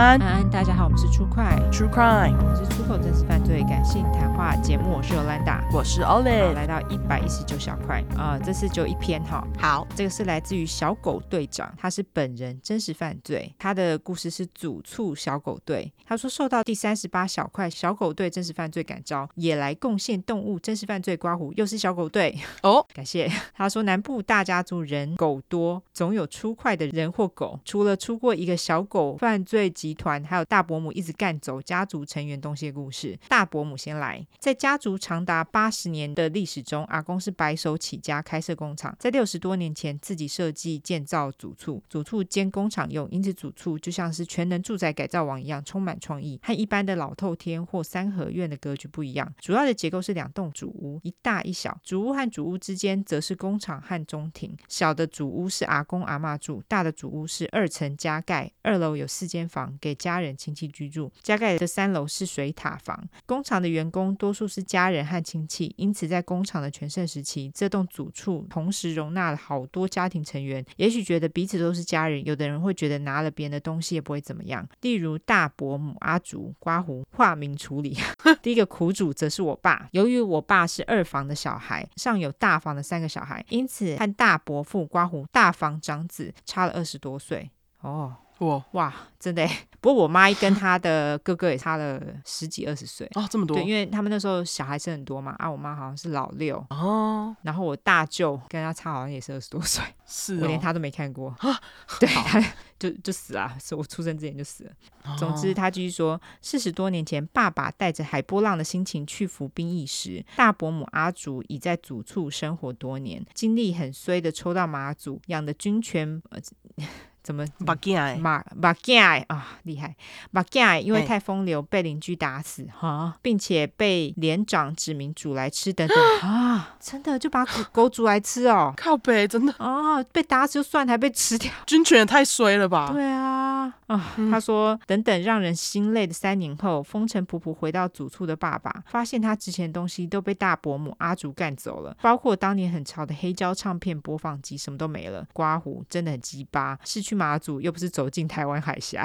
安，安安，大家好，我们是出快 True Crime，我们是出口真实犯罪感性谈话节目，我是 Yolanda，我是 Olive，来到一百一十九小块。啊、呃，这次就一篇哈，好，这个是来自于小狗队长，他是本人真实犯罪，他的故事是主促小狗队，他说受到第三十八小块小狗队真实犯罪感召，也来贡献动物真实犯罪刮胡，又是小狗队。哦，感谢。他说南部大家族人狗多，总有出快的人或狗，除了出过一个小狗犯罪集集团，还有大伯母一直干走家族成员东西的故事。大伯母先来，在家族长达八十年的历史中，阿公是白手起家开设工厂，在六十多年前自己设计建造组促，组促兼工厂用，因此组促就像是全能住宅改造王一样充满创意，和一般的老透天或三合院的格局不一样。主要的结构是两栋主屋，一大一小，主屋和主屋之间则是工厂和中庭。小的主屋是阿公阿嬷住，大的主屋是二层加盖，二楼有四间房给家人亲戚居住，加盖的三楼是水塔房。工厂的员工多数是家人和亲戚，因此在工厂的全盛时期，这栋组促同时容纳了好多家庭成员。也许觉得彼此都是家人，有的人会觉得拿了别人的东西也不会怎么样。例如大伯母阿竹刮胡化名处理，第一个苦主则是我爸。由于我爸是二房的小孩，上有大房的三个小孩，因此和大伯父刮胡大房长子差了二十多岁。哦。哇哇，真的！不过我妈跟她的哥哥也差了十几二十岁哦，这么多。对，因为他们那时候小孩生很多嘛。啊，我妈好像是老六哦，然后我大舅跟她差好像也是二十多岁，是、哦，我连他都没看过啊。对，他 就就死了，是我出生之前就死了。哦、总之，他继续说，四十多年前，爸爸带着海波浪的心情去服兵役时，大伯母阿祖已在祖处生活多年，经历很衰的抽到马祖养的军犬。呃怎么马健马马健啊，厉害！马健因为太风流被邻居打死哈，并且被连长指名煮来吃等等 啊，真的就把狗狗煮来吃哦，靠北真的。啊，被打死就算，还被吃掉，军犬也太衰了吧？对啊啊，他说等等让人心累的三年后，风尘仆仆回到祖厝的爸爸，发现他值钱的东西都被大伯母阿竹干走了，包括当年很潮的黑胶唱片播放机，什么都没了。刮胡真的很鸡巴，是。去马祖又不是走进台湾海峡。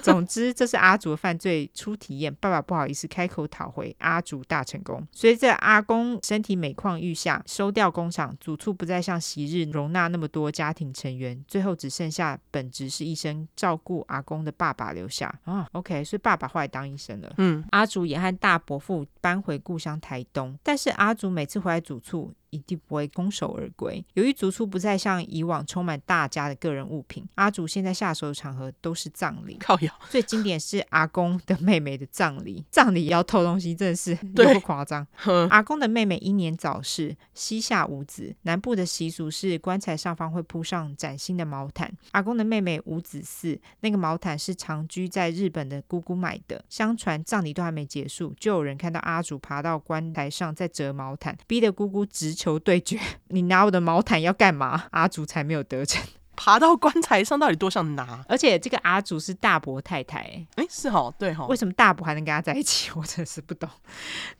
总之，这是阿祖的犯罪初体验。爸爸不好意思开口讨回，阿祖大成功。随着阿公身体每况愈下，收掉工厂，祖厝不再像昔日容纳那么多家庭成员，最后只剩下本职是医生照顾阿公的爸爸留下。啊，OK，所以爸爸后来当医生了。嗯，阿祖也和大伯父搬回故乡台东，但是阿祖每次回来组促，一定不会空手而归。由于族出不再像以往充满大家的个人物品，阿祖现在下手的场合都是葬礼。靠腰。最经典是阿公的妹妹的葬礼，葬礼要偷东西，真的是有不夸张。阿公的妹妹英年早逝，膝下无子。南部的习俗是棺材上方会铺上崭新的毛毯。阿公的妹妹无子嗣，那个毛毯是长居在日本的姑姑买的。相传葬礼都还没结束，就有人看到阿祖爬到棺材上在折毛毯，逼得姑姑直球对决，你拿我的毛毯要干嘛？阿祖才没有得逞，爬到棺材上到底多想拿？而且这个阿祖是大伯太太，哎，是哈，对哈，为什么大伯还能跟他在一起？我真是不懂。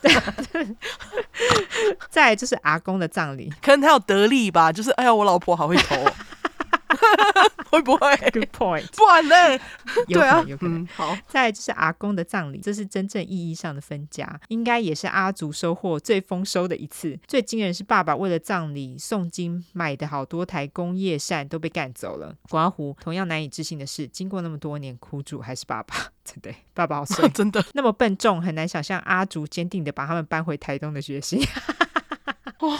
对，再来就是阿公的葬礼，可能他有得力吧，就是哎呀，我老婆好会投。会不会？Good point。不然呢？有啊，有可能。嗯、好，再来就是阿公的葬礼，这是真正意义上的分家，应该也是阿竹收获最丰收的一次。最惊人是爸爸为了葬礼诵经买的好多台工业扇都被干走了。刮胡同样难以置信的是，经过那么多年，苦主还是爸爸。真的，爸爸好帅，真的那么笨重，很难想象阿竹坚定的把他们搬回台东的决心。哦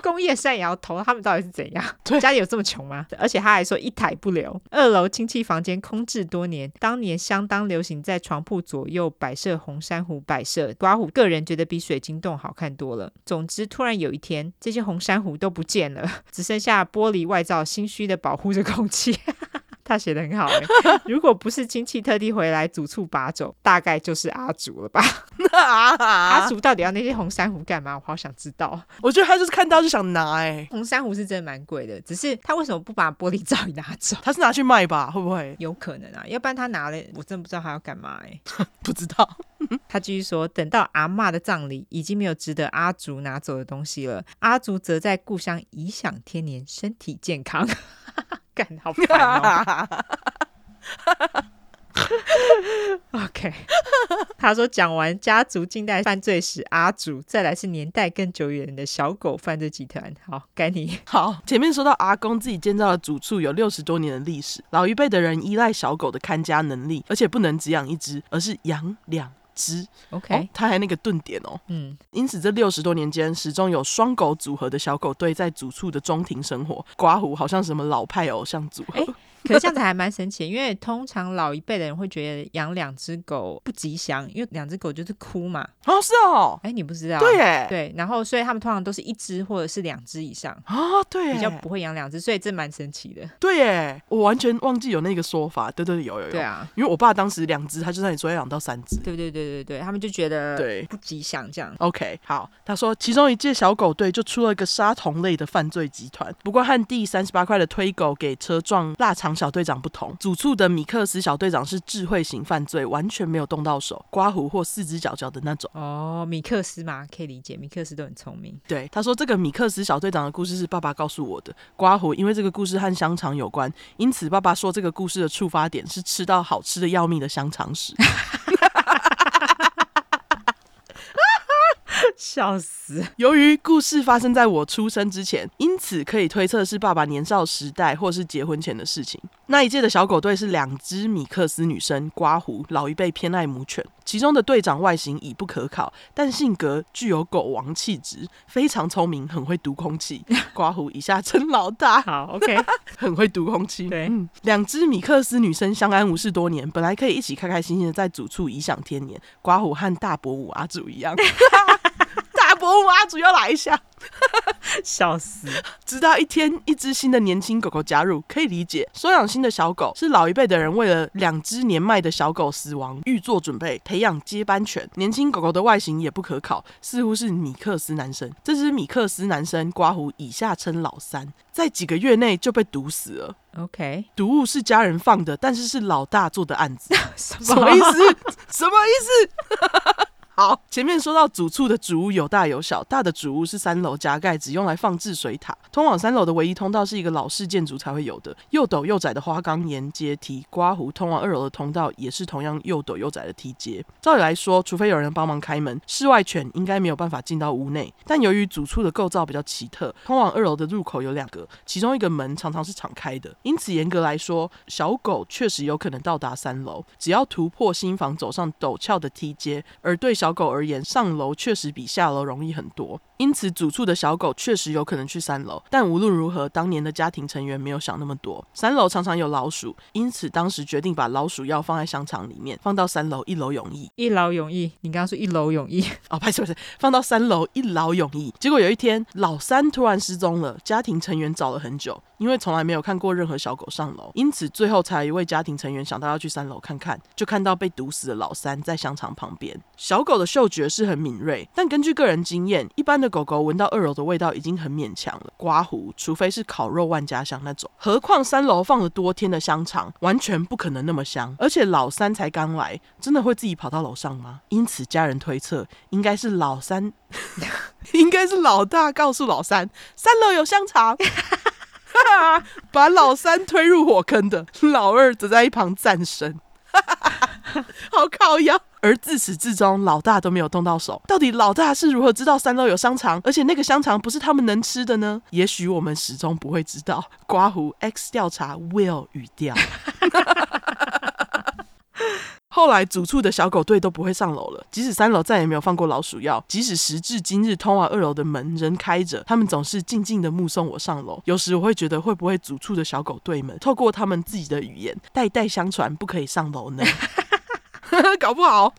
工业山也要投，他们到底是怎样？家里有这么穷吗？而且他还说一台不留。二楼亲戚房间空置多年，当年相当流行在床铺左右摆设红珊瑚摆设，刮胡个人觉得比水晶洞好看多了。总之，突然有一天，这些红珊瑚都不见了，只剩下玻璃外罩，心虚的保护着空气。他写的很好哎，如果不是亲戚特地回来组促拔走，大概就是阿祖了吧？阿祖到底要那些红珊瑚干嘛？我好想知道。我觉得他就是看到就想拿哎，红珊瑚是真的蛮贵的，只是他为什么不把玻璃罩也拿走？他是拿去卖吧？会不会？有可能啊，要不然他拿了，我真的不知道他要干嘛哎。不知道。他继续说，等到阿妈的葬礼，已经没有值得阿竹拿走的东西了。阿竹则在故乡颐享天年，身体健康。干好烦哦！OK，他说讲完家族近代犯罪史阿祖，再来是年代更久远的小狗犯罪集团。好，该你。好，前面说到阿公自己建造的祖厝有六十多年的历史，老一辈的人依赖小狗的看家能力，而且不能只养一只，而是养两只。OK，、哦、他还那个顿点哦。嗯，因此这六十多年间，始终有双狗组合的小狗队在主处的中庭生活，刮胡好像什么老派偶像组合。欸可是这样子还蛮神奇，因为通常老一辈的人会觉得养两只狗不吉祥，因为两只狗就是哭嘛。哦，是哦，哎，你不知道？对耶，对，然后所以他们通常都是一只或者是两只以上啊、哦，对，比较不会养两只，所以这蛮神奇的。对耶，我完全忘记有那个说法。对对对，有有有。对啊，因为我爸当时两只，他就让你说要养到三只。对对对对对，他们就觉得对不吉祥这样。OK，好，他说其中一届小狗队就出了一个杀同类的犯罪集团，不过和第三十八块的推狗给车撞腊肠小队长不同。主处的米克斯小队长是智慧型犯罪，完全没有动到手、刮胡或四只脚脚的那种。哦，米克斯嘛，可以理解，米克斯都很聪明。对，他说这个米克斯小队长的故事是爸爸告诉我的。刮胡因为这个故事和香肠有关，因此爸爸说这个故事的触发点是吃到好吃的要命的香肠时。笑死！由于故事发生在我出生之前，因此可以推测是爸爸年少时代或是结婚前的事情。那一届的小狗队是两只米克斯女生，刮胡老一辈偏爱母犬，其中的队长外形已不可考，但性格具有狗王气质，非常聪明，很会读空气。刮胡以下称老大。好，OK，很会读空气。对，嗯，两只米克斯女生相安无事多年，本来可以一起开开心心的在主处颐享天年。刮胡和大伯母阿祖一样。阿祖要来一下，笑死！直到一天，一只新的年轻狗狗加入，可以理解。收养新的小狗是老一辈的人为了两只年迈的小狗死亡预做准备，培养接班犬。年轻狗狗的外形也不可考，似乎是米克斯男生。这只米克斯男生刮胡以下称老三，在几个月内就被毒死了。OK，毒物是家人放的，但是是老大做的案子，什么意思？什么意思？好，前面说到主厝的主屋有大有小，大的主屋是三楼加盖，只用来放置水塔。通往三楼的唯一通道是一个老式建筑才会有的，又陡又窄的花岗岩阶梯。刮胡通往二楼的通道也是同样又陡又窄的梯阶。照理来说，除非有人帮忙开门，室外犬应该没有办法进到屋内。但由于主厝的构造比较奇特，通往二楼的入口有两个，其中一个门常常是敞开的，因此严格来说，小狗确实有可能到达三楼，只要突破新房，走上陡峭的梯阶。而对小小狗而言，上楼确实比下楼容易很多。因此，主处的小狗确实有可能去三楼，但无论如何，当年的家庭成员没有想那么多。三楼常常有老鼠，因此当时决定把老鼠药放在香肠里面，放到三楼一劳永逸。一劳永逸，你刚刚说一劳永逸哦，不是不是，放到三楼一劳永逸。结果有一天，老三突然失踪了，家庭成员找了很久，因为从来没有看过任何小狗上楼，因此最后才有一位家庭成员想到要去三楼看看，就看到被毒死的老三在香肠旁边。小狗的嗅觉是很敏锐，但根据个人经验，一般的狗狗闻到二楼的味道已经很勉强了，刮胡，除非是烤肉万家香那种，何况三楼放了多天的香肠，完全不可能那么香。而且老三才刚来，真的会自己跑到楼上吗？因此家人推测，应该是老三，应该是老大告诉老三，三楼有香肠，把老三推入火坑的，老二则在一旁战声。好靠腰，而自始至终，老大都没有动到手。到底老大是如何知道三楼有香肠，而且那个香肠不是他们能吃的呢？也许我们始终不会知道。刮胡 X 调查 Will 语调。后来，主处的小狗队都不会上楼了。即使三楼再也没有放过老鼠药，即使时至今日通往二楼的门仍开着，他们总是静静的目送我上楼。有时我会觉得，会不会主处的小狗队们透过他们自己的语言，代代相传，不可以上楼呢？搞不好，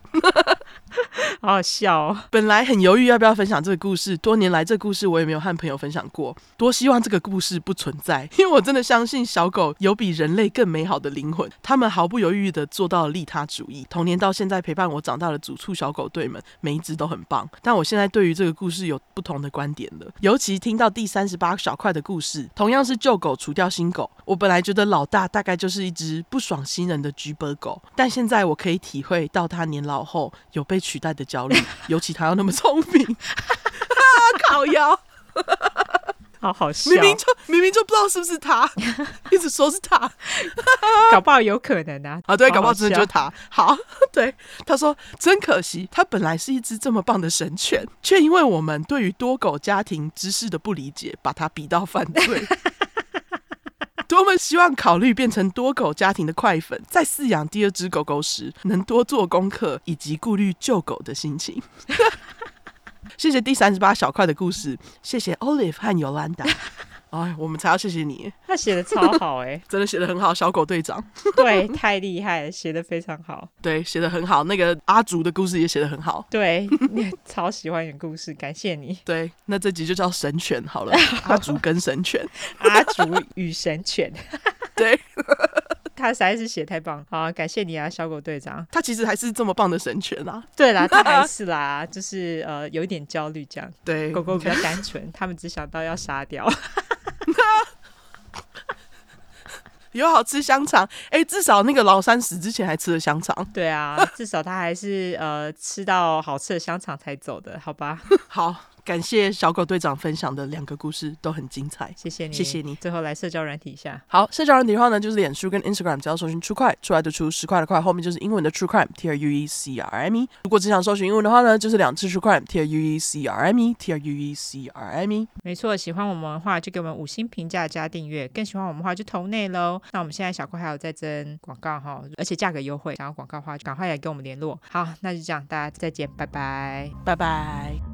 好好笑哦。本来很犹豫要不要分享这个故事，多年来这个故事我也没有和朋友分享过。多希望这个故事不存在，因为我真的相信小狗有比人类更美好的灵魂。他们毫不犹豫地做到了利他主义。童年到现在陪伴我长大的主畜小狗队们，每一只都很棒。但我现在对于这个故事有不同的观点了。尤其听到第三十八小块的故事，同样是旧狗除掉新狗，我本来觉得老大大概就是一只不爽新人的橘波狗，但现在我可以体。体会到他年老后有被取代的焦虑，尤其他又那么聪明，烤腰。好好笑，明明就明明就不知道是不是他，一直说是他，搞不好有可能啊。啊，对，搞不好真的就是他。好，对，他说真可惜，他本来是一只这么棒的神犬，却因为我们对于多狗家庭知识的不理解，把它比到犯罪。多么希望考虑变成多狗家庭的快粉，在饲养第二只狗狗时，能多做功课以及顾虑救狗的心情。谢谢第三十八小块的故事，谢谢 Olive 和 Yolanda。哎，我们才要谢谢你，他写的超好哎，真的写的很好，小狗队长。对，太厉害了，写的非常好。对，写的很好。那个阿竹的故事也写的很好。对，超喜欢你的故事，感谢你。对，那这集就叫神犬好了，阿竹跟神犬，阿竹与神犬。对，他实在是写太棒，好，感谢你啊，小狗队长。他其实还是这么棒的神犬啊。对啦，他还是啦，就是呃，有一点焦虑这样。对，狗狗比较单纯，他们只想到要杀掉。有好吃香肠，哎、欸，至少那个老三死之前还吃了香肠。对啊，至少他还是呃吃到好吃的香肠才走的，好吧？好。感谢小狗队长分享的两个故事都很精彩，谢谢你，谢谢你。最后来社交软体一下，好，社交软体的话呢，就是脸书跟 Instagram，只要搜寻 True Crime 出来的出十块的块，后面就是英文的 True Crime，T R U E C R M E。如果只想搜寻英文的话呢，就是两次 True Crime，T R U E C R M E，T R U E C R M E。没错，喜欢我们的话就给我们五星评价加订阅，更喜欢我们的话就投内喽。那我们现在小块还有在征广告哈，而且价格优惠，想要广告的话就赶快来跟我们联络。好，那就这样，大家再见，拜拜，拜拜。